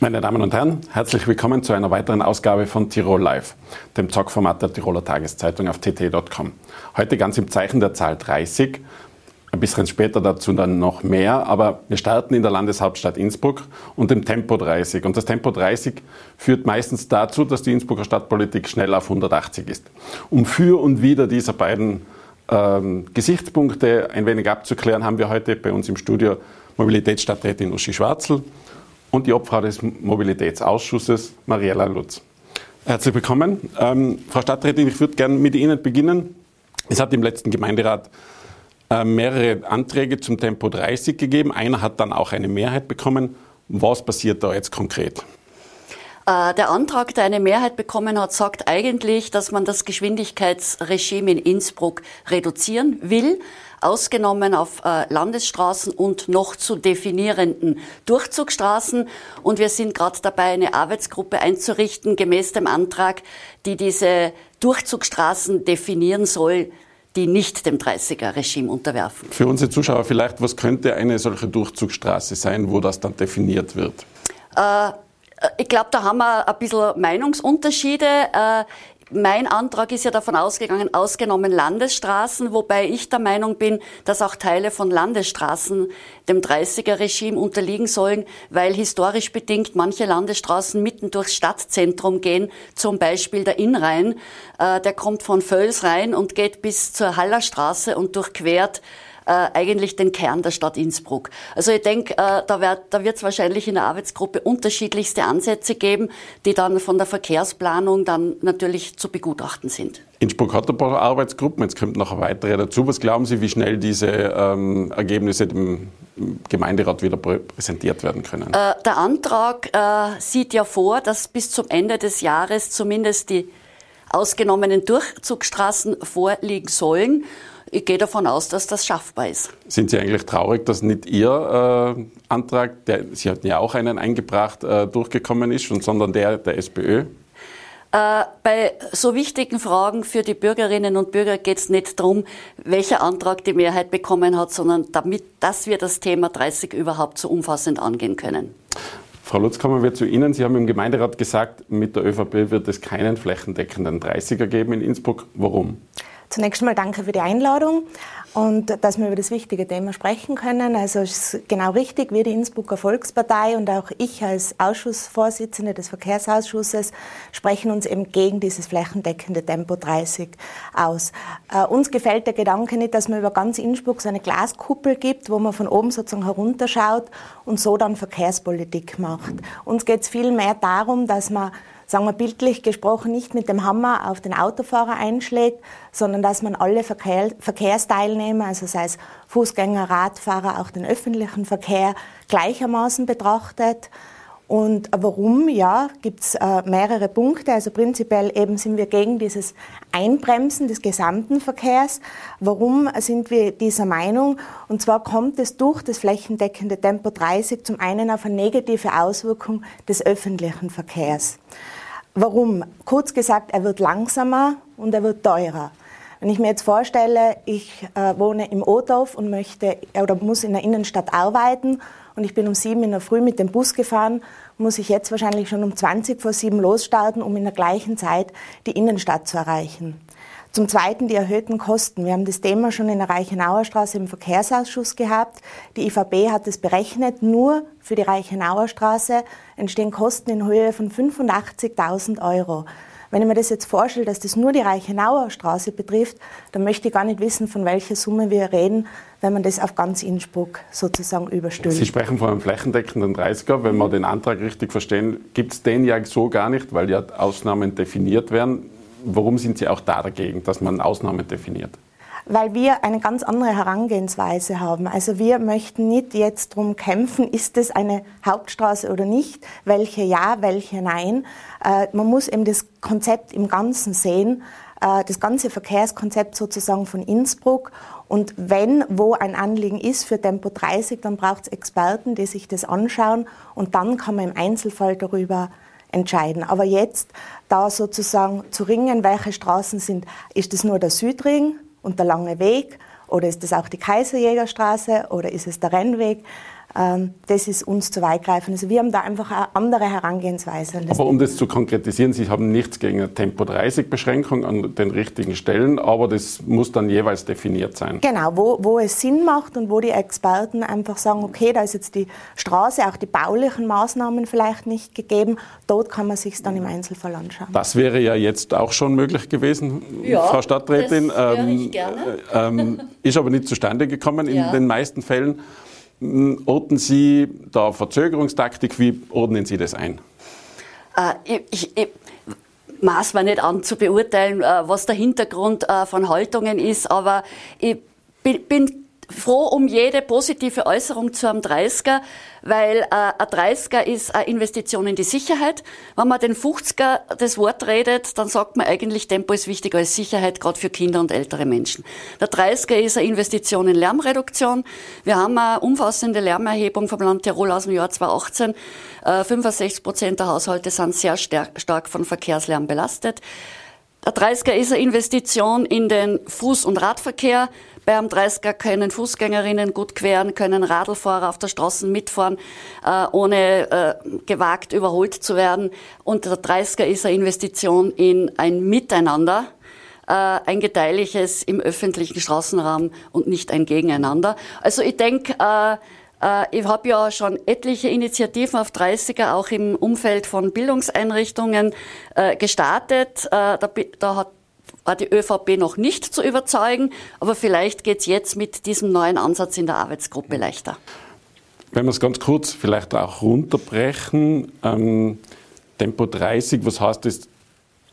Meine Damen und Herren, herzlich willkommen zu einer weiteren Ausgabe von Tirol Live, dem Talkformat der Tiroler Tageszeitung auf tt.com. Heute ganz im Zeichen der Zahl 30, ein bisschen später dazu dann noch mehr, aber wir starten in der Landeshauptstadt Innsbruck und dem Tempo 30. Und das Tempo 30 führt meistens dazu, dass die Innsbrucker Stadtpolitik schnell auf 180 ist. Um für und wider dieser beiden ähm, Gesichtspunkte ein wenig abzuklären, haben wir heute bei uns im Studio Mobilitätsstadträtin Uschi Schwarzl und die Obfrau des Mobilitätsausschusses, Mariella Lutz. Herzlich willkommen. Ähm, Frau Stadträtin, ich würde gerne mit Ihnen beginnen. Es hat im letzten Gemeinderat äh, mehrere Anträge zum Tempo 30 gegeben. Einer hat dann auch eine Mehrheit bekommen. Was passiert da jetzt konkret? Äh, der Antrag, der eine Mehrheit bekommen hat, sagt eigentlich, dass man das Geschwindigkeitsregime in Innsbruck reduzieren will ausgenommen auf äh, Landesstraßen und noch zu definierenden Durchzugsstraßen. Und wir sind gerade dabei, eine Arbeitsgruppe einzurichten, gemäß dem Antrag, die diese Durchzugsstraßen definieren soll, die nicht dem 30er-Regime unterwerfen. Für unsere Zuschauer vielleicht, was könnte eine solche Durchzugsstraße sein, wo das dann definiert wird? Äh, ich glaube, da haben wir ein bisschen Meinungsunterschiede. Äh, mein Antrag ist ja davon ausgegangen, ausgenommen Landesstraßen, wobei ich der Meinung bin, dass auch Teile von Landesstraßen dem 30er-Regime unterliegen sollen, weil historisch bedingt manche Landesstraßen mitten durchs Stadtzentrum gehen, zum Beispiel der Innrhein. Äh, der kommt von Völs rein und geht bis zur Hallerstraße und durchquert äh, eigentlich den Kern der Stadt Innsbruck. Also ich denke, äh, da wird es wahrscheinlich in der Arbeitsgruppe unterschiedlichste Ansätze geben, die dann von der Verkehrsplanung dann natürlich zu begutachten sind. Innsbruck hat ein paar Arbeitsgruppen, jetzt kommt noch eine weitere dazu. Was glauben Sie, wie schnell diese ähm, Ergebnisse dem Gemeinderat wieder präsentiert werden können? Äh, der Antrag äh, sieht ja vor, dass bis zum Ende des Jahres zumindest die ausgenommenen Durchzugsstraßen vorliegen sollen ich gehe davon aus, dass das schaffbar ist. Sind Sie eigentlich traurig, dass nicht Ihr äh, Antrag, der, Sie hatten ja auch einen eingebracht, äh, durchgekommen ist, sondern der der SPÖ? Äh, bei so wichtigen Fragen für die Bürgerinnen und Bürger geht es nicht darum, welcher Antrag die Mehrheit bekommen hat, sondern damit, dass wir das Thema 30 überhaupt so umfassend angehen können. Frau Lutz, kommen wir zu Ihnen. Sie haben im Gemeinderat gesagt, mit der ÖVP wird es keinen flächendeckenden 30er geben in Innsbruck. Warum? Zunächst einmal danke für die Einladung und dass wir über das wichtige Thema sprechen können. Also es ist genau richtig, wir die Innsbrucker Volkspartei und auch ich als Ausschussvorsitzende des Verkehrsausschusses sprechen uns eben gegen dieses flächendeckende Tempo 30 aus. Äh, uns gefällt der Gedanke nicht, dass man über ganz Innsbruck so eine Glaskuppel gibt, wo man von oben sozusagen herunterschaut und so dann Verkehrspolitik macht. Uns geht es vielmehr darum, dass man sagen wir bildlich gesprochen, nicht mit dem Hammer auf den Autofahrer einschlägt, sondern dass man alle Verkehr, Verkehrsteilnehmer, also sei es Fußgänger, Radfahrer, auch den öffentlichen Verkehr gleichermaßen betrachtet. Und warum? Ja, gibt es äh, mehrere Punkte. Also prinzipiell eben sind wir gegen dieses Einbremsen des gesamten Verkehrs. Warum sind wir dieser Meinung? Und zwar kommt es durch das flächendeckende Tempo 30 zum einen auf eine negative Auswirkung des öffentlichen Verkehrs. Warum? Kurz gesagt, er wird langsamer und er wird teurer. Wenn ich mir jetzt vorstelle, ich äh, wohne im Odorf und möchte oder muss in der Innenstadt arbeiten und ich bin um sieben in der Früh mit dem Bus gefahren, muss ich jetzt wahrscheinlich schon um 20 vor sieben losstarten, um in der gleichen Zeit die Innenstadt zu erreichen. Zum Zweiten die erhöhten Kosten. Wir haben das Thema schon in der Reichenauer Straße im Verkehrsausschuss gehabt. Die IVB hat es berechnet, nur für die Reichenauer Straße entstehen Kosten in Höhe von 85.000 Euro. Wenn ich mir das jetzt vorstelle, dass das nur die Reichenauer Straße betrifft, dann möchte ich gar nicht wissen, von welcher Summe wir reden, wenn man das auf ganz Innsbruck sozusagen überstülpt. Sie sprechen von einem flächendeckenden 30er. Wenn wir den Antrag richtig verstehen, gibt es den ja so gar nicht, weil ja Ausnahmen definiert werden. Warum sind Sie auch da dagegen, dass man Ausnahmen definiert? weil wir eine ganz andere Herangehensweise haben. Also wir möchten nicht jetzt darum kämpfen, ist es eine Hauptstraße oder nicht, welche ja, welche nein. Äh, man muss eben das Konzept im Ganzen sehen, äh, das ganze Verkehrskonzept sozusagen von Innsbruck. Und wenn wo ein Anliegen ist für Tempo 30, dann braucht es Experten, die sich das anschauen und dann kann man im Einzelfall darüber entscheiden. Aber jetzt da sozusagen zu ringen, welche Straßen sind, ist es nur der Südring und der lange Weg oder ist es auch die Kaiserjägerstraße oder ist es der Rennweg? Ähm, das ist uns zu weitgreifend. Also wir haben da einfach eine andere Herangehensweise. Aber um das zu konkretisieren, Sie haben nichts gegen eine Tempo 30 Beschränkung an den richtigen Stellen, aber das muss dann jeweils definiert sein. Genau, wo, wo es Sinn macht und wo die Experten einfach sagen, okay, da ist jetzt die Straße, auch die baulichen Maßnahmen vielleicht nicht gegeben, dort kann man sich dann im Einzelfall anschauen. Das wäre ja jetzt auch schon möglich gewesen, ja, Frau Stadträtin. Das ähm, ich gerne. Ähm, ist aber nicht zustande gekommen in den meisten Fällen. Orten Sie da Verzögerungstaktik? Wie ordnen Sie das ein? Äh, ich, ich, maß mir nicht an zu beurteilen, äh, was der Hintergrund äh, von Haltungen ist, aber ich bin, bin froh um jede positive Äußerung zu einem 30er, weil äh, ein 30er ist eine Investition in die Sicherheit. Wenn man den 50er das Wort redet, dann sagt man eigentlich, Tempo ist wichtiger als Sicherheit, gerade für Kinder und ältere Menschen. Der 30er ist eine Investition in Lärmreduktion. Wir haben eine umfassende Lärmerhebung vom Land Tirol aus dem Jahr 2018. Äh, 65 Prozent der Haushalte sind sehr stark von Verkehrslärm belastet. Der 30er ist eine Investition in den Fuß- und Radverkehr. Bei einem 30er können Fußgängerinnen gut queren, können Radlfahrer auf der Straße mitfahren, äh, ohne äh, gewagt überholt zu werden. Und der 30er ist eine Investition in ein Miteinander, äh, ein gedeihliches im öffentlichen Straßenraum und nicht ein Gegeneinander. Also ich denke, äh, äh, ich habe ja schon etliche Initiativen auf 30er auch im Umfeld von Bildungseinrichtungen äh, gestartet. Äh, da, da hat war die ÖVP noch nicht zu überzeugen, aber vielleicht geht es jetzt mit diesem neuen Ansatz in der Arbeitsgruppe leichter. Wenn wir es ganz kurz vielleicht auch runterbrechen, ähm, Tempo 30, was heißt das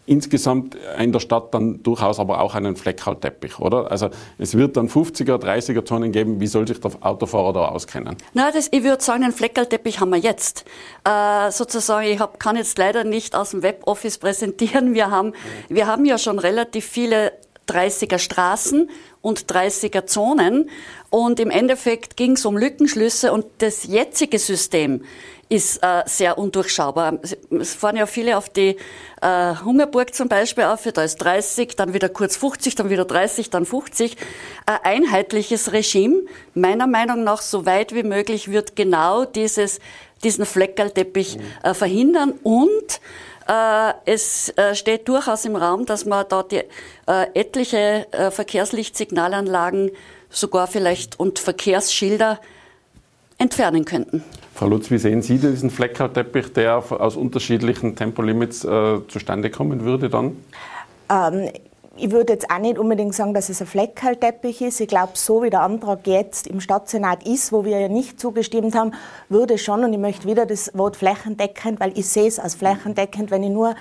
insgesamt in der Stadt dann durchaus aber auch einen Fleckhaltteppich, oder? Also es wird dann 50er, 30er Zonen geben. Wie soll sich der Autofahrer da auskennen? Na, das, ich würde sagen, einen Fleckerlteppich haben wir jetzt. Äh, sozusagen, ich hab, kann jetzt leider nicht aus dem Weboffice präsentieren. Wir haben, wir haben ja schon relativ viele 30er Straßen und 30er Zonen. Und im Endeffekt ging es um Lückenschlüsse und das jetzige System ist äh, sehr undurchschaubar. Es fahren ja viele auf die äh, Hungerburg zum Beispiel auf, da ist 30, dann wieder kurz 50, dann wieder 30, dann 50. Ein einheitliches Regime, meiner Meinung nach so weit wie möglich, wird genau dieses, diesen Fleckerlteppich äh, verhindern und äh, es äh, steht durchaus im Raum, dass man da die, äh, etliche Verkehrslichtsignalanlagen sogar vielleicht und Verkehrsschilder entfernen könnten. Frau Lutz, wie sehen Sie diesen Fleckerteppich, der aus unterschiedlichen Tempolimits äh, zustande kommen würde dann? Ähm, ich würde jetzt auch nicht unbedingt sagen, dass es ein Fleckerlteppich ist. Ich glaube, so wie der Antrag jetzt im Stadtsenat ist, wo wir ja nicht zugestimmt haben, würde schon, und ich möchte wieder das Wort flächendeckend, weil ich sehe es als flächendeckend, wenn ich nur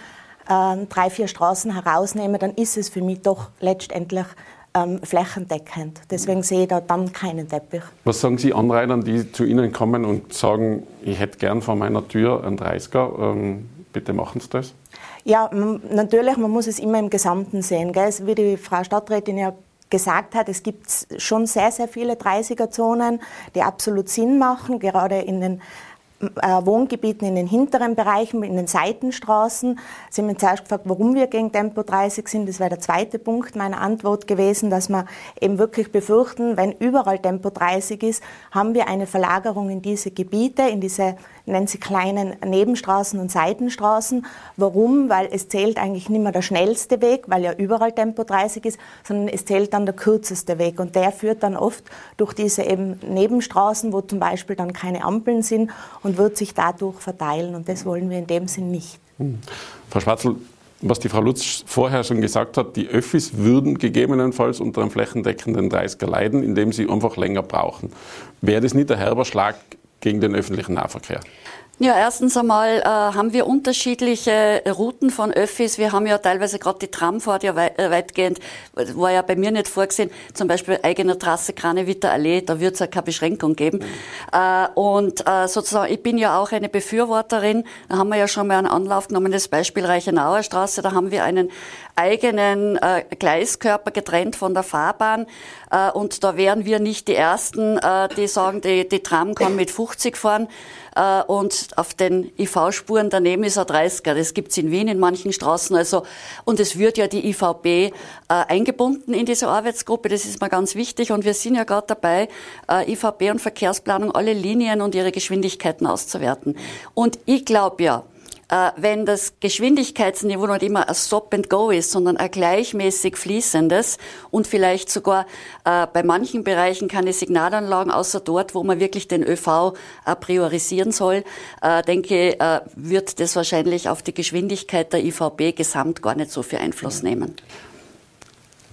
äh, drei, vier Straßen herausnehme, dann ist es für mich doch letztendlich ähm, flächendeckend. Deswegen sehe ich da dann keinen Teppich. Was sagen Sie Anrainern, die zu Ihnen kommen und sagen, ich hätte gern vor meiner Tür einen 30er, ähm, bitte machen Sie das? Ja, natürlich, man muss es immer im Gesamten sehen. Gell? Wie die Frau Stadträtin ja gesagt hat, es gibt schon sehr, sehr viele 30er-Zonen, die absolut Sinn machen, gerade in den Wohngebieten in den hinteren Bereichen, in den Seitenstraßen. Sie haben mir zuerst gefragt, warum wir gegen Tempo 30 sind. Das wäre der zweite Punkt meiner Antwort gewesen, dass wir eben wirklich befürchten, wenn überall Tempo 30 ist, haben wir eine Verlagerung in diese Gebiete, in diese nennen sie kleinen Nebenstraßen und Seitenstraßen. Warum? Weil es zählt eigentlich nicht mehr der schnellste Weg, weil ja überall Tempo 30 ist, sondern es zählt dann der kürzeste Weg. Und der führt dann oft durch diese eben Nebenstraßen, wo zum Beispiel dann keine Ampeln sind und wird sich dadurch verteilen. Und das wollen wir in dem Sinn nicht. Hm. Frau Schwarzel, was die Frau Lutz vorher schon gesagt hat, die Öffis würden gegebenenfalls unter einem flächendeckenden 30er leiden, indem sie einfach länger brauchen. Wäre das nicht der herber Schlag gegen den öffentlichen Nahverkehr? Ja, erstens einmal äh, haben wir unterschiedliche Routen von Öffis. Wir haben ja teilweise gerade die Tramfahrt ja weit, äh, weitgehend, war ja bei mir nicht vorgesehen, zum Beispiel eigene Trasse Kranewitter Allee, da wird es ja keine Beschränkung geben. Mhm. Äh, und äh, sozusagen, ich bin ja auch eine Befürworterin, da haben wir ja schon mal einen Anlauf genommen, das Beispiel Reichenauer Straße, da haben wir einen eigenen äh, Gleiskörper getrennt von der Fahrbahn. Äh, und da wären wir nicht die Ersten, äh, die sagen, die, die Tram kann mit 50 fahren. Äh, und auf den IV-Spuren daneben ist ein 30er. Das gibt's in Wien in manchen Straßen. Also, und es wird ja die IVB äh, eingebunden in diese Arbeitsgruppe. Das ist mal ganz wichtig. Und wir sind ja gerade dabei, äh, IVB und Verkehrsplanung alle Linien und ihre Geschwindigkeiten auszuwerten. Und ich glaube ja, wenn das Geschwindigkeitsniveau nicht immer ein Stop and Go ist, sondern ein gleichmäßig fließendes und vielleicht sogar äh, bei manchen Bereichen keine Signalanlagen, außer dort, wo man wirklich den ÖV äh, priorisieren soll, denke, wird das wahrscheinlich auf die Geschwindigkeit der IVB gesamt gar nicht so viel Einfluss nehmen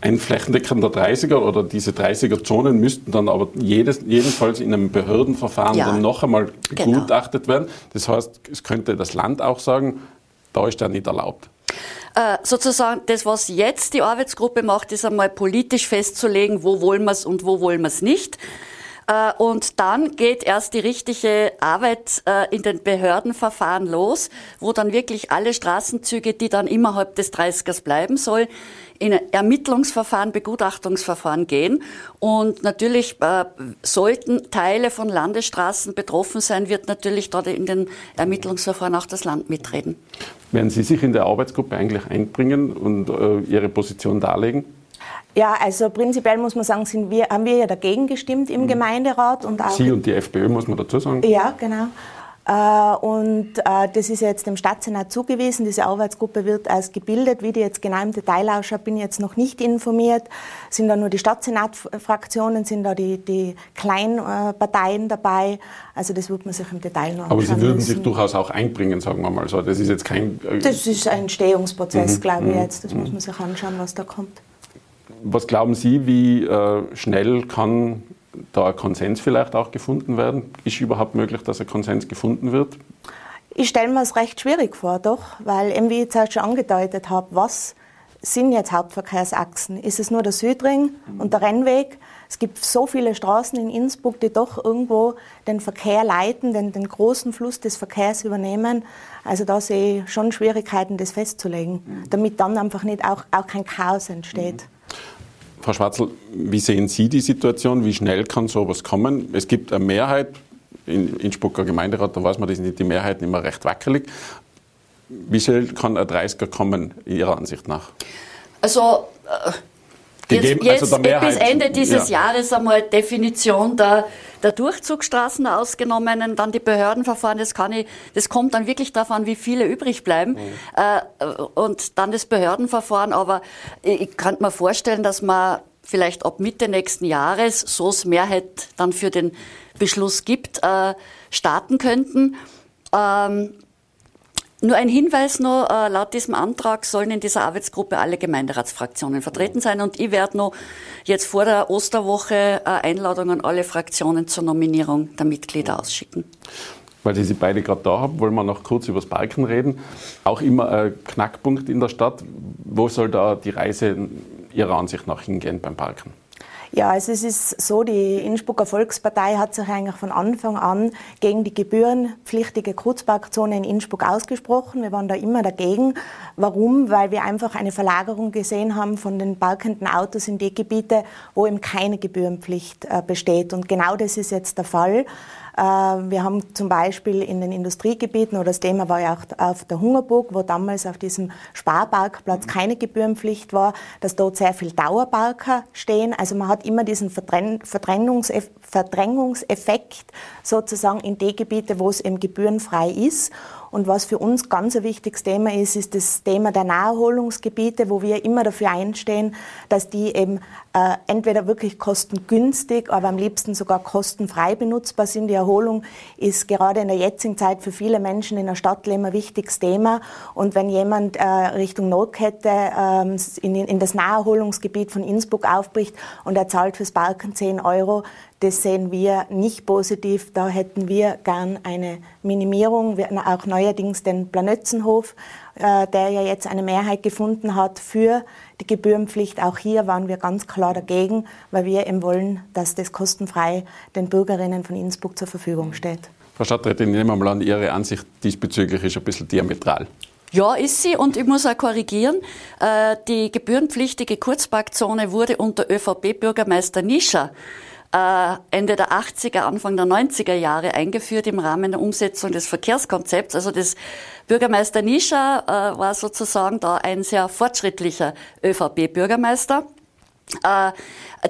ein flächendeckender 30er oder diese 30er-Zonen müssten dann aber jedes, jedenfalls in einem Behördenverfahren ja, dann noch einmal genau. begutachtet genau. werden. Das heißt, es könnte das Land auch sagen, da ist er nicht erlaubt. Äh, sozusagen das, was jetzt die Arbeitsgruppe macht, ist einmal politisch festzulegen, wo wollen wir es und wo wollen wir es nicht. Äh, und dann geht erst die richtige Arbeit äh, in den Behördenverfahren los, wo dann wirklich alle Straßenzüge, die dann innerhalb des 30ers bleiben sollen, in Ermittlungsverfahren, Begutachtungsverfahren gehen. Und natürlich äh, sollten Teile von Landesstraßen betroffen sein, wird natürlich dort in den Ermittlungsverfahren auch das Land mitreden. Werden Sie sich in der Arbeitsgruppe eigentlich einbringen und äh, Ihre Position darlegen? Ja, also prinzipiell muss man sagen, sind wir, haben wir ja dagegen gestimmt im mhm. Gemeinderat. Und auch Sie und die FPÖ, muss man dazu sagen. Ja, genau. Äh, und äh, das ist jetzt dem Stadtsenat zugewiesen. Diese Arbeitsgruppe wird erst gebildet. Wie die jetzt genau im Detail ausschaut, bin ich jetzt noch nicht informiert. Sind da nur die Stadtsenatfraktionen, sind da die, die Kleinparteien dabei? Also das wird man sich im Detail noch anschauen Aber Sie würden müssen. sich durchaus auch einbringen, sagen wir mal so. Das ist jetzt kein... Äh das ist ein Entstehungsprozess, mhm. glaube ich mhm. jetzt. Das mhm. muss man sich anschauen, was da kommt. Was glauben Sie, wie schnell kann da ein Konsens vielleicht auch gefunden werden? Ist überhaupt möglich, dass ein Konsens gefunden wird? Ich stelle mir es recht schwierig vor, doch, weil, eben wie ich jetzt schon angedeutet habe, was sind jetzt Hauptverkehrsachsen? Ist es nur der Südring und der Rennweg? Es gibt so viele Straßen in Innsbruck, die doch irgendwo den Verkehr leiten, den, den großen Fluss des Verkehrs übernehmen. Also da sehe ich schon Schwierigkeiten, das festzulegen, damit dann einfach nicht auch, auch kein Chaos entsteht. Frau Schwarzel, wie sehen Sie die Situation? Wie schnell kann sowas kommen? Es gibt eine Mehrheit, in Innsbrucker Gemeinderat, da weiß man, da sind die Mehrheiten immer recht wackelig. Wie schnell kann ein 30er kommen, Ihrer Ansicht nach? Also, äh, jetzt, jetzt also bis Ende dieses ja. Jahres einmal Definition der, der Durchzugsstraßen ausgenommen, dann die Behördenverfahren, das, kann ich, das kommt dann wirklich darauf an, wie viele übrig bleiben. Mhm. Äh, und dann das Behördenverfahren. Aber ich kann mir vorstellen, dass man vielleicht ab Mitte nächsten Jahres, so es Mehrheit dann für den Beschluss gibt, äh, starten könnten. Ähm, nur ein Hinweis noch, äh, laut diesem Antrag sollen in dieser Arbeitsgruppe alle Gemeinderatsfraktionen vertreten sein und ich werde noch jetzt vor der Osterwoche äh, Einladungen an alle Fraktionen zur Nominierung der Mitglieder ausschicken. Weil ich Sie beide gerade da habe, wollen wir noch kurz über das Parken reden. Auch immer ein Knackpunkt in der Stadt. Wo soll da die Reise Ihrer Ansicht nach hingehen beim Parken? Ja, also es ist so, die Innsbrucker Volkspartei hat sich eigentlich von Anfang an gegen die gebührenpflichtige Kurzparkzone in Innsbruck ausgesprochen. Wir waren da immer dagegen. Warum? Weil wir einfach eine Verlagerung gesehen haben von den parkenden Autos in die Gebiete, wo eben keine Gebührenpflicht äh, besteht. Und genau das ist jetzt der Fall. Äh, wir haben zum Beispiel in den Industriegebieten, oder das Thema war ja auch auf der Hungerburg, wo damals auf diesem Sparparkplatz keine Gebührenpflicht war, dass dort sehr viel Dauerparker stehen. Also man hat immer diesen Verdrängungseffekt sozusagen in die Gebiete, wo es eben gebührenfrei ist. Und was für uns ganz ein wichtiges Thema ist, ist das Thema der Naherholungsgebiete, wo wir immer dafür einstehen, dass die eben äh, entweder wirklich kostengünstig, aber am liebsten sogar kostenfrei benutzbar sind. Die Erholung ist gerade in der jetzigen Zeit für viele Menschen in der Stadt ein wichtiges Thema. Und wenn jemand äh, Richtung Notkette äh, in, in das Naherholungsgebiet von Innsbruck aufbricht und er zahlt fürs Parken 10 Euro, das sehen wir nicht positiv. Da hätten wir gern eine Minimierung. Wir, auch neuerdings den Planötzenhof, äh, der ja jetzt eine Mehrheit gefunden hat für die Gebührenpflicht. Auch hier waren wir ganz klar dagegen, weil wir eben wollen, dass das kostenfrei den Bürgerinnen von Innsbruck zur Verfügung steht. Frau Stadträtin, ich nehme mal an, Ihre Ansicht diesbezüglich ist ein bisschen diametral. Ja, ist sie und ich muss auch korrigieren. Äh, die gebührenpflichtige Kurzparkzone wurde unter ÖVP-Bürgermeister Nischer Ende der 80er, Anfang der 90er Jahre eingeführt im Rahmen der Umsetzung des Verkehrskonzepts. Also das Bürgermeister Nischer äh, war sozusagen da ein sehr fortschrittlicher ÖVP-Bürgermeister. Äh,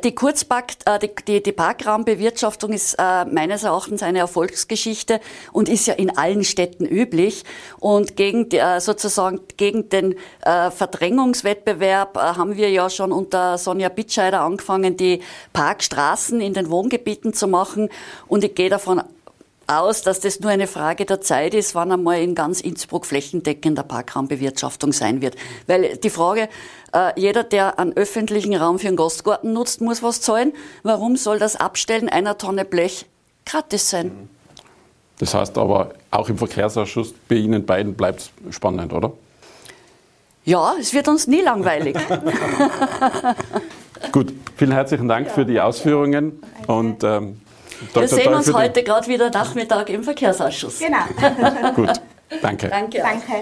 die Kurzpark, äh, die, die, die Parkraumbewirtschaftung ist äh, meines Erachtens eine Erfolgsgeschichte und ist ja in allen Städten üblich. Und gegen sozusagen gegen den Verdrängungswettbewerb haben wir ja schon unter Sonja Bitscheider angefangen, die Parkstraßen in den Wohngebieten zu machen. Und ich gehe davon aus, dass das nur eine Frage der Zeit ist, wann einmal in ganz Innsbruck flächendeckender Parkraumbewirtschaftung sein wird. Weil die Frage, äh, jeder, der einen öffentlichen Raum für einen Gastgarten nutzt, muss was zahlen. Warum soll das Abstellen einer Tonne Blech gratis sein? Das heißt aber, auch im Verkehrsausschuss bei Ihnen beiden bleibt es spannend, oder? Ja, es wird uns nie langweilig. Gut, vielen herzlichen Dank ja. für die Ausführungen und ähm, wir sehen uns heute gerade wieder Nachmittag im Verkehrsausschuss. Genau. Gut, danke. Danke. danke.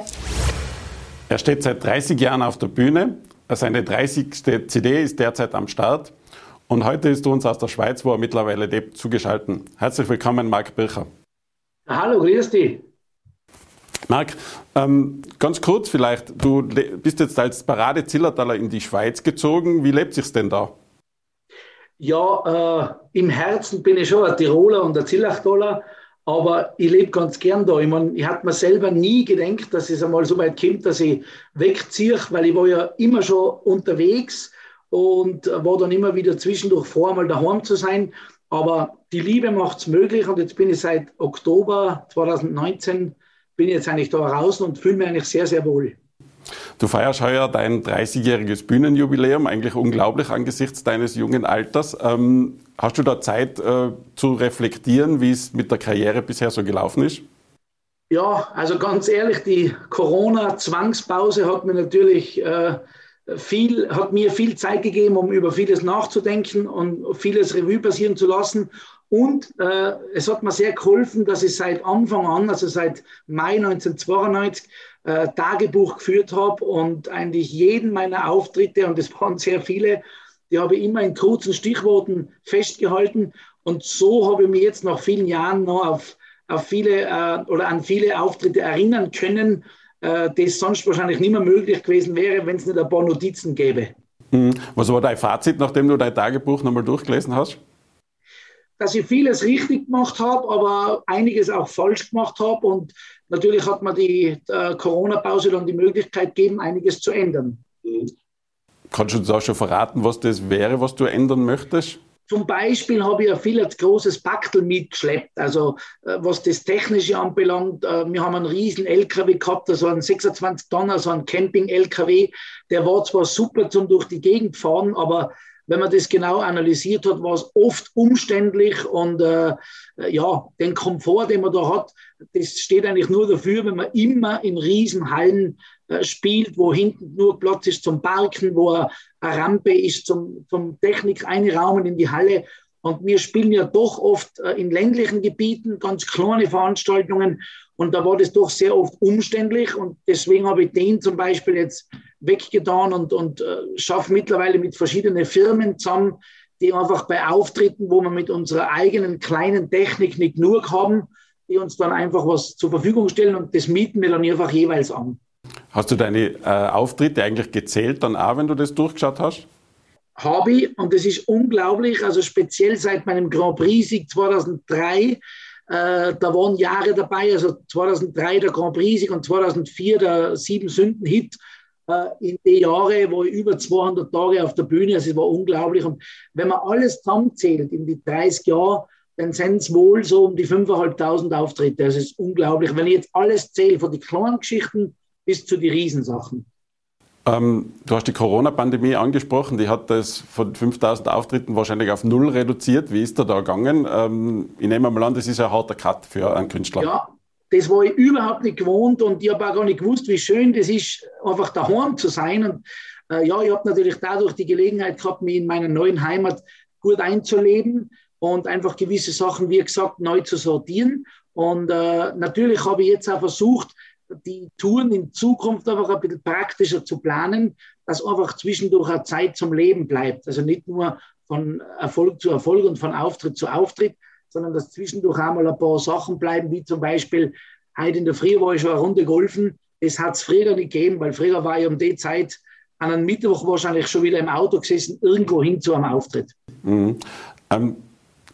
Er steht seit 30 Jahren auf der Bühne. Seine 30. CD ist derzeit am Start. Und heute ist er uns aus der Schweiz, wo er mittlerweile lebt, zugeschaltet. Herzlich willkommen, Marc Bircher. Hallo, grüß dich. Marc, ähm, ganz kurz vielleicht, du bist jetzt als Parade-Zillertaler in die Schweiz gezogen. Wie lebt sich's denn da? Ja, äh, im Herzen bin ich schon ein Tiroler und ein Zillachtaler, aber ich lebe ganz gern da. Ich, mein, ich hatte mir selber nie gedacht, dass es einmal so weit kommt, dass ich wegziehe, weil ich war ja immer schon unterwegs und war dann immer wieder zwischendurch vor, mal daheim zu sein. Aber die Liebe macht es möglich und jetzt bin ich seit Oktober 2019 bin jetzt eigentlich da raus und fühle mich eigentlich sehr, sehr wohl. Du feierst heuer dein 30-jähriges Bühnenjubiläum, eigentlich unglaublich angesichts deines jungen Alters. Ähm, hast du da Zeit äh, zu reflektieren, wie es mit der Karriere bisher so gelaufen ist? Ja, also ganz ehrlich, die Corona-Zwangspause hat mir natürlich äh, viel, hat mir viel Zeit gegeben, um über vieles nachzudenken und vieles Revue passieren zu lassen. Und äh, es hat mir sehr geholfen, dass ich seit Anfang an, also seit Mai 1992, äh, Tagebuch geführt habe und eigentlich jeden meiner Auftritte, und es waren sehr viele, die habe ich immer in kurzen Stichworten festgehalten. Und so habe ich mich jetzt nach vielen Jahren noch auf, auf viele äh, oder an viele Auftritte erinnern können, äh, das sonst wahrscheinlich nicht mehr möglich gewesen wäre, wenn es nicht ein paar Notizen gäbe. Hm. Was war dein Fazit, nachdem du dein Tagebuch nochmal durchgelesen hast? dass ich vieles richtig gemacht habe, aber einiges auch falsch gemacht habe. Und natürlich hat man die äh, Corona-Pause dann die Möglichkeit gegeben, einiges zu ändern. Kannst du uns auch schon verraten, was das wäre, was du ändern möchtest? Zum Beispiel habe ich ein viel großes Baktel mitgeschleppt. Also äh, was das Technische anbelangt, äh, wir haben einen riesen LKW gehabt, das war ein 26 Tonner, so ein Camping-LKW. Der war zwar super zum durch die Gegend fahren, aber wenn man das genau analysiert hat, war es oft umständlich und äh, ja, den Komfort, den man da hat, das steht eigentlich nur dafür, wenn man immer in Riesenhallen äh, spielt, wo hinten nur Platz ist zum Parken, wo eine Rampe ist zum, zum Technik einraumen in die Halle. Und wir spielen ja doch oft äh, in ländlichen Gebieten ganz kleine Veranstaltungen und da war das doch sehr oft umständlich und deswegen habe ich den zum Beispiel jetzt weggetan und, und äh, schaffe mittlerweile mit verschiedenen Firmen zusammen, die einfach bei Auftritten, wo wir mit unserer eigenen kleinen Technik nicht genug haben, die uns dann einfach was zur Verfügung stellen und das mieten wir dann einfach jeweils an. Hast du deine äh, Auftritte eigentlich gezählt dann auch, wenn du das durchgeschaut hast? Habe ich und das ist unglaublich, also speziell seit meinem Grand Prix-Sieg 2003 äh, da waren Jahre dabei, also 2003 der Grand Prix und 2004 der Sieben Sünden Hit. Äh, in die Jahre, wo ich über 200 Tage auf der Bühne, also es war unglaublich. Und wenn man alles zusammenzählt in die 30 Jahre, dann sind es wohl so um die 5.500 Auftritte. Das ist unglaublich. Wenn ich jetzt alles zähle, von den kleinen Geschichten bis zu den Riesensachen. Ähm, du hast die Corona-Pandemie angesprochen, die hat das von 5000 Auftritten wahrscheinlich auf null reduziert. Wie ist da da gegangen? Ähm, ich nehme mal an, das ist ein harter Cut für einen Künstler. Ja, das war ich überhaupt nicht gewohnt und ich habe auch gar nicht gewusst, wie schön das ist, einfach daheim zu sein. Und äh, ja, ich habe natürlich dadurch die Gelegenheit gehabt, mich in meiner neuen Heimat gut einzuleben und einfach gewisse Sachen, wie gesagt, neu zu sortieren. Und äh, natürlich habe ich jetzt auch versucht, die Touren in Zukunft einfach ein bisschen praktischer zu planen, dass einfach zwischendurch eine Zeit zum Leben bleibt. Also nicht nur von Erfolg zu Erfolg und von Auftritt zu Auftritt, sondern dass zwischendurch einmal ein paar Sachen bleiben, wie zum Beispiel, heute in der Früh war ich schon eine Runde golfen. Das hat es früher nicht gegeben, weil früher war ich um die Zeit an einem Mittwoch wahrscheinlich schon wieder im Auto gesessen, irgendwo hin zu einem Auftritt. Mhm. Ähm,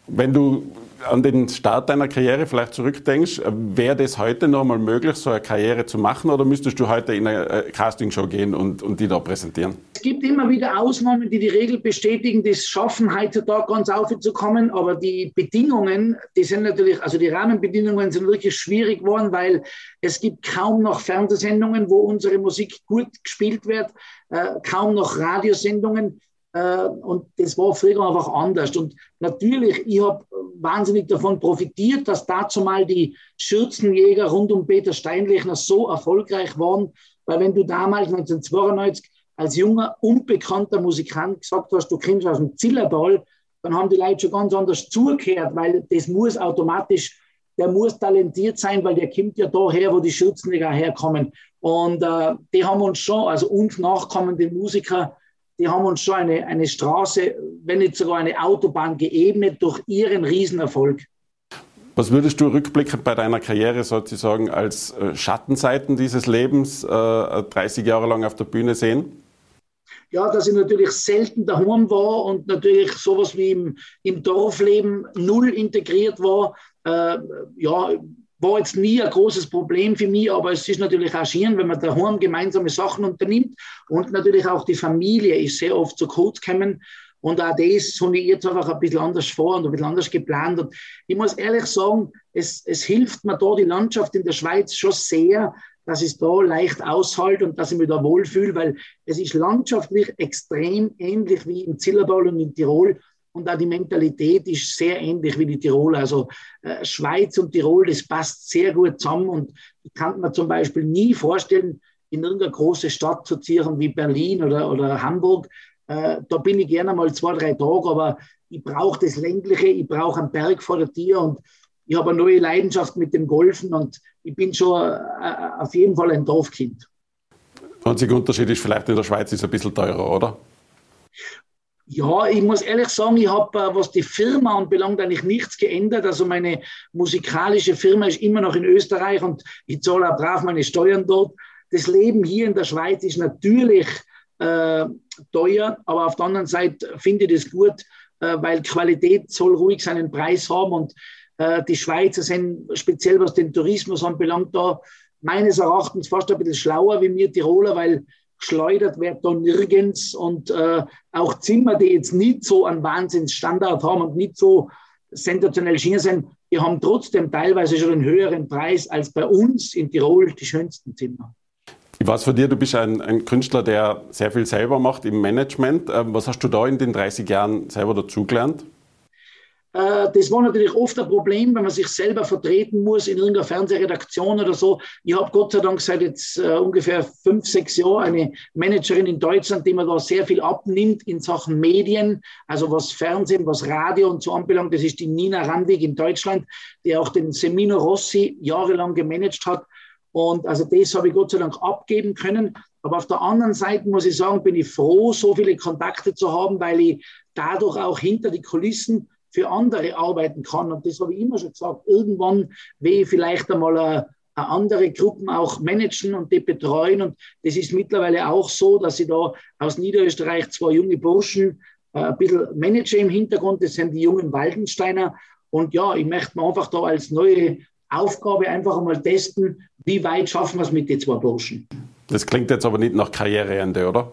wenn du an den Start deiner Karriere vielleicht zurückdenkst, wäre das heute noch mal möglich, so eine Karriere zu machen oder müsstest du heute in eine äh, Castingshow gehen und, und die da präsentieren? Es gibt immer wieder Ausnahmen, die die Regel bestätigen, das schaffen heutzutage ganz aufzukommen, aber die Bedingungen, die sind natürlich, also die Rahmenbedingungen sind wirklich schwierig geworden, weil es gibt kaum noch Fernsehsendungen, wo unsere Musik gut gespielt wird, äh, kaum noch Radiosendungen. Äh, und das war früher einfach anders. Und natürlich, ich habe wahnsinnig davon profitiert, dass dazu mal die Schürzenjäger rund um Peter Steinlechner so erfolgreich waren. Weil wenn du damals 1992 als junger, unbekannter Musikant gesagt hast, du kommst aus dem Zillerball, dann haben die Leute schon ganz anders zugehört, weil das muss automatisch, der muss talentiert sein, weil der kommt ja daher, wo die Schürzenjäger herkommen. Und äh, die haben uns schon, also uns nachkommende Musiker, die haben uns schon eine, eine Straße, wenn nicht sogar eine Autobahn geebnet durch ihren Riesenerfolg. Was würdest du rückblickend bei deiner Karriere sozusagen als äh, Schattenseiten dieses Lebens äh, 30 Jahre lang auf der Bühne sehen? Ja, dass ich natürlich selten daheim war und natürlich sowas wie im, im Dorfleben null integriert war. Äh, ja, war jetzt nie ein großes Problem für mich, aber es ist natürlich auch schön, wenn man daheim gemeinsame Sachen unternimmt und natürlich auch die Familie ist sehr oft zu kurz gekommen. Und auch das habe ich jetzt einfach ein bisschen anders vor und ein bisschen anders geplant. Und ich muss ehrlich sagen, es, es hilft mir da die Landschaft in der Schweiz schon sehr, dass es da leicht aushält und dass ich mich da wohlfühle, weil es ist landschaftlich extrem ähnlich wie im Zillertal und in Tirol. Und auch die Mentalität ist sehr ähnlich wie die Tiroler. Also äh, Schweiz und Tirol, das passt sehr gut zusammen. Und ich kann mir zum Beispiel nie vorstellen, in irgendeine große Stadt zu ziehen wie Berlin oder, oder Hamburg. Äh, da bin ich gerne mal zwei, drei Tage, aber ich brauche das Ländliche, ich brauche einen Berg vor der Tür und ich habe eine neue Leidenschaft mit dem Golfen und ich bin schon äh, auf jeden Fall ein Dorfkind. Der einzige Unterschied ist vielleicht in der Schweiz ist ein bisschen teurer, oder? Ja, ich muss ehrlich sagen, ich habe, äh, was die Firma anbelangt, eigentlich nichts geändert. Also meine musikalische Firma ist immer noch in Österreich und ich zahle auch brav meine Steuern dort. Das Leben hier in der Schweiz ist natürlich äh, teuer, aber auf der anderen Seite finde ich das gut, äh, weil Qualität soll ruhig seinen Preis haben und äh, die Schweizer sind speziell was den Tourismus anbelangt da meines Erachtens fast ein bisschen schlauer wie wir Tiroler, weil geschleudert wird da nirgends und äh, auch Zimmer, die jetzt nicht so einen Wahnsinnsstandard haben und nicht so sensationell schier sind, die haben trotzdem teilweise schon einen höheren Preis als bei uns in Tirol die schönsten Zimmer. Ich weiß von dir, du bist ein, ein, Künstler, der sehr viel selber macht im Management. Ähm, was hast du da in den 30 Jahren selber dazugelernt? Äh, das war natürlich oft ein Problem, wenn man sich selber vertreten muss in irgendeiner Fernsehredaktion oder so. Ich habe Gott sei Dank seit jetzt uh, ungefähr fünf, sechs Jahren eine Managerin in Deutschland, die mir da sehr viel abnimmt in Sachen Medien, also was Fernsehen, was Radio und so anbelangt. Das ist die Nina Randig in Deutschland, die auch den Semino Rossi jahrelang gemanagt hat. Und also das habe ich Gott sei Dank abgeben können. Aber auf der anderen Seite muss ich sagen, bin ich froh, so viele Kontakte zu haben, weil ich dadurch auch hinter die Kulissen für andere arbeiten kann. Und das habe ich immer schon gesagt. Irgendwann will ich vielleicht einmal eine, eine andere Gruppen auch managen und die betreuen. Und das ist mittlerweile auch so, dass ich da aus Niederösterreich zwei junge Burschen äh, ein bisschen manage im Hintergrund. Das sind die jungen Waldensteiner. Und ja, ich möchte mir einfach da als neue Aufgabe einfach einmal testen, wie weit schaffen wir es mit den zwei Burschen. Das klingt jetzt aber nicht nach Karriereende, oder?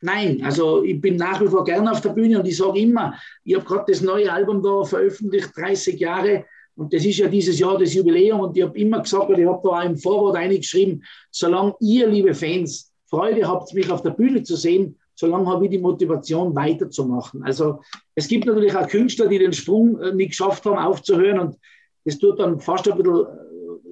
Nein, also ich bin nach wie vor gerne auf der Bühne und ich sage immer, ich habe gerade das neue Album da veröffentlicht, 30 Jahre. Und das ist ja dieses Jahr das Jubiläum. Und ich habe immer gesagt, ich habe da auch im Vorwort eingeschrieben, solange ihr, liebe Fans, Freude habt, mich auf der Bühne zu sehen, solange habe ich die Motivation weiterzumachen. Also es gibt natürlich auch Künstler, die den Sprung äh, nicht geschafft haben, aufzuhören. Und das tut dann fast ein bisschen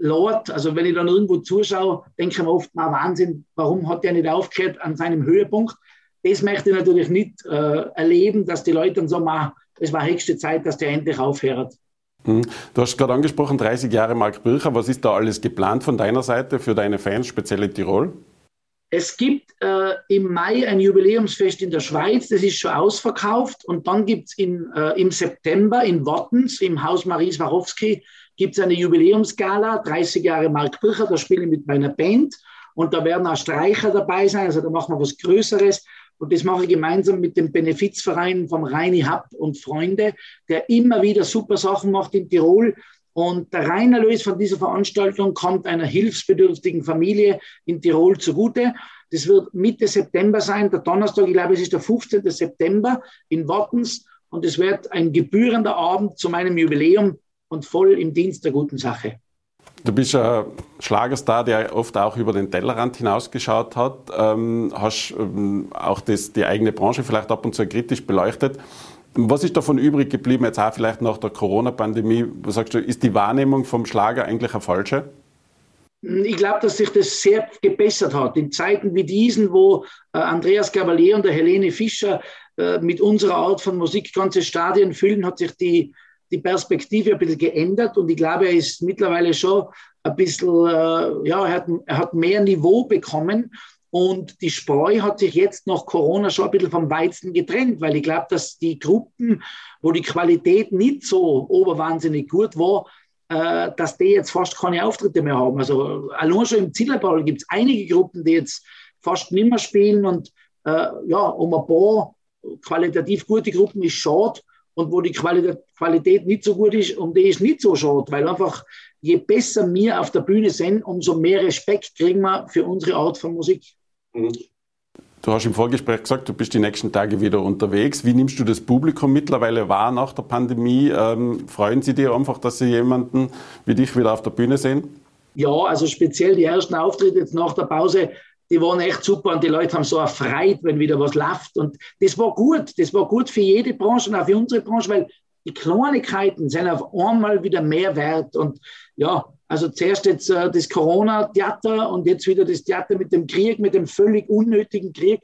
Lord, also wenn ich dann irgendwo zuschaue, denke ich mir oft, na Wahnsinn, warum hat der nicht aufgehört an seinem Höhepunkt? Das möchte ich natürlich nicht äh, erleben, dass die Leute dann sagen, es war höchste Zeit, dass der endlich aufhört. Hm. Du hast gerade angesprochen, 30 Jahre Mark Bircher. Was ist da alles geplant von deiner Seite für deine Fans, speziell in Tirol? Es gibt äh, im Mai ein Jubiläumsfest in der Schweiz, das ist schon ausverkauft. Und dann gibt es äh, im September in Wattens, im Haus Marie Swarovski, gibt es eine Jubiläumsgala, 30 Jahre Mark Bircher, da spiele ich mit meiner Band. Und da werden auch Streicher dabei sein, also da machen wir was Größeres. Und das mache ich gemeinsam mit dem Benefizverein vom Reini Happ und Freunde, der immer wieder super Sachen macht in Tirol. Und der Reinerlös von dieser Veranstaltung kommt einer hilfsbedürftigen Familie in Tirol zugute. Das wird Mitte September sein, der Donnerstag, ich glaube, es ist der 15. September in Wattens. Und es wird ein gebührender Abend zu meinem Jubiläum und voll im Dienst der guten Sache. Du bist ein Schlagerstar, der oft auch über den Tellerrand hinausgeschaut hat. Ähm, hast ähm, auch das, die eigene Branche vielleicht ab und zu kritisch beleuchtet. Was ist davon übrig geblieben, jetzt auch vielleicht nach der Corona-Pandemie? Was sagst du, ist die Wahrnehmung vom Schlager eigentlich eine falsche? Ich glaube, dass sich das sehr gebessert hat. In Zeiten wie diesen, wo äh, Andreas Gabalier und der Helene Fischer äh, mit unserer Art von Musik ganze Stadien füllen, hat sich die, die Perspektive ein bisschen geändert und ich glaube, er ist mittlerweile schon ein bisschen, äh, ja, er hat, er hat mehr Niveau bekommen und die Spreu hat sich jetzt nach Corona schon ein bisschen vom Weizen getrennt, weil ich glaube, dass die Gruppen, wo die Qualität nicht so oberwahnsinnig gut war, äh, dass die jetzt fast keine Auftritte mehr haben. Also allein schon im Zillerball gibt es einige Gruppen, die jetzt fast nicht mehr spielen und äh, ja, um ein paar qualitativ gute Gruppen ist schade und wo die Qualität nicht so gut ist, um die ist nicht so schade, weil einfach je besser wir auf der Bühne sind, umso mehr Respekt kriegen wir für unsere Art von Musik. Mhm. Du hast im Vorgespräch gesagt, du bist die nächsten Tage wieder unterwegs. Wie nimmst du das Publikum mittlerweile wahr nach der Pandemie? Ähm, freuen Sie dir einfach, dass Sie jemanden wie dich wieder auf der Bühne sehen? Ja, also speziell die ersten Auftritte jetzt nach der Pause die waren echt super und die Leute haben so erfreut, wenn wieder was läuft. Und das war gut. Das war gut für jede Branche und auch für unsere Branche, weil die Kleinigkeiten sind auf einmal wieder mehr wert. Und ja, also zuerst jetzt äh, das Corona-Theater und jetzt wieder das Theater mit dem Krieg, mit dem völlig unnötigen Krieg.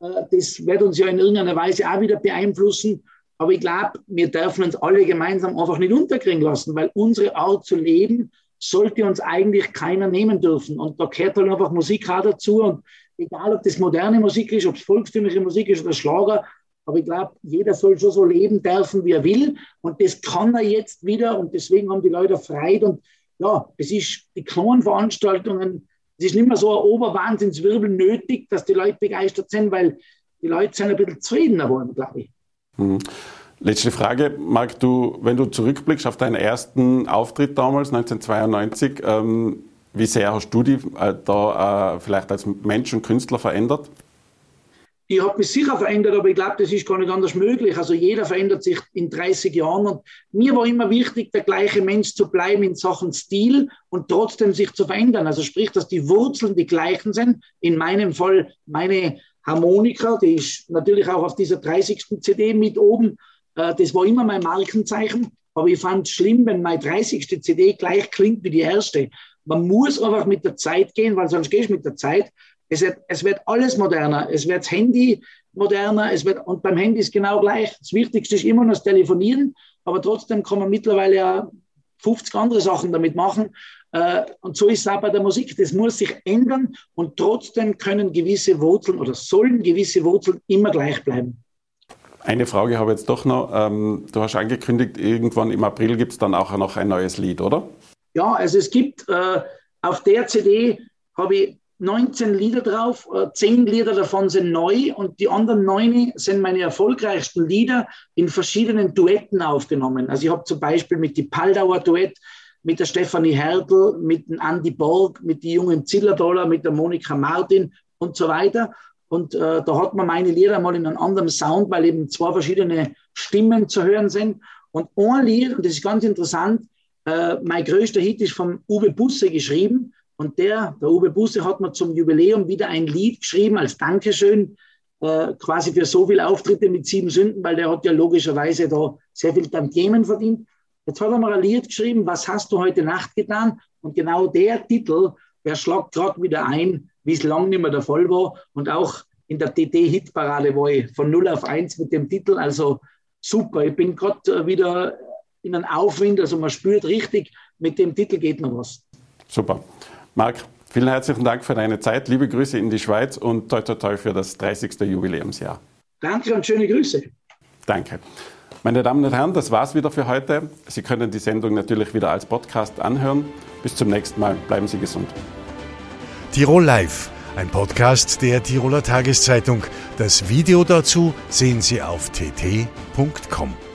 Äh, das wird uns ja in irgendeiner Weise auch wieder beeinflussen. Aber ich glaube, wir dürfen uns alle gemeinsam einfach nicht unterkriegen lassen, weil unsere Art zu leben sollte uns eigentlich keiner nehmen dürfen. Und da gehört halt einfach Musik auch dazu. Und egal, ob das moderne Musik ist, ob es volkstümliche Musik ist oder Schlager, aber ich glaube, jeder soll schon so leben dürfen, wie er will. Und das kann er jetzt wieder. Und deswegen haben die Leute Freude. Und ja, es ist die kleinen Veranstaltungen, es ist nicht mehr so ein Oberwahnsinnswirbel nötig, dass die Leute begeistert sind, weil die Leute sind ein bisschen zufriedener geworden, glaube ich. Mhm. Letzte Frage, Marc, du, wenn du zurückblickst auf deinen ersten Auftritt damals, 1992, ähm, wie sehr hast du dich äh, da äh, vielleicht als Mensch und Künstler verändert? Ich habe mich sicher verändert, aber ich glaube, das ist gar nicht anders möglich. Also jeder verändert sich in 30 Jahren und mir war immer wichtig, der gleiche Mensch zu bleiben in Sachen Stil und trotzdem sich zu verändern. Also sprich, dass die Wurzeln die gleichen sind. In meinem Fall meine Harmonika, die ist natürlich auch auf dieser 30. CD mit oben das war immer mein Markenzeichen. Aber ich fand es schlimm, wenn meine 30. CD gleich klingt wie die erste. Man muss einfach mit der Zeit gehen, weil sonst gehst du mit der Zeit. Es wird, es wird alles moderner. Es wird das Handy moderner. Es wird, und beim Handy ist genau gleich. Das Wichtigste ist immer noch das Telefonieren. Aber trotzdem kann man mittlerweile ja 50 andere Sachen damit machen. Äh, und so ist es auch bei der Musik. Das muss sich ändern. Und trotzdem können gewisse Wurzeln oder sollen gewisse Wurzeln immer gleich bleiben. Eine Frage habe ich jetzt doch noch. Ähm, du hast angekündigt, irgendwann im April gibt es dann auch noch ein neues Lied, oder? Ja, also es gibt äh, auf der CD habe ich 19 Lieder drauf, äh, 10 Lieder davon sind neu und die anderen neun sind meine erfolgreichsten Lieder in verschiedenen Duetten aufgenommen. Also ich habe zum Beispiel mit die Paldauer Duett, mit der Stefanie Hertel, mit dem Andy Borg, mit die jungen Zillerdoller, mit der Monika Martin und so weiter. Und äh, da hat man meine Lieder mal in einem anderen Sound, weil eben zwei verschiedene Stimmen zu hören sind. Und ein Lied, und das ist ganz interessant, äh, mein größter Hit ist von Uwe Busse geschrieben. Und der, der Uwe Busse, hat mir zum Jubiläum wieder ein Lied geschrieben als Dankeschön, äh, quasi für so viele Auftritte mit sieben Sünden, weil der hat ja logischerweise da sehr viel Tantiemen verdient. Jetzt hat er mir ein Lied geschrieben, was hast du heute Nacht getan? Und genau der Titel, der schlagt gerade wieder ein, wie es lang nicht mehr der Fall war. Und auch in der TT-Hitparade war ich von 0 auf 1 mit dem Titel. Also super. Ich bin gerade äh, wieder in einem Aufwind. Also man spürt richtig, mit dem Titel geht noch was. Super. Marc, Vielen herzlichen Dank für deine Zeit. Liebe Grüße in die Schweiz und toi toi toi für das 30. Jubiläumsjahr. Danke und schöne Grüße. Danke. Meine Damen und Herren, das war's wieder für heute. Sie können die Sendung natürlich wieder als Podcast anhören. Bis zum nächsten Mal. Bleiben Sie gesund. Tirol Live, ein Podcast der Tiroler Tageszeitung. Das Video dazu sehen Sie auf tt.com.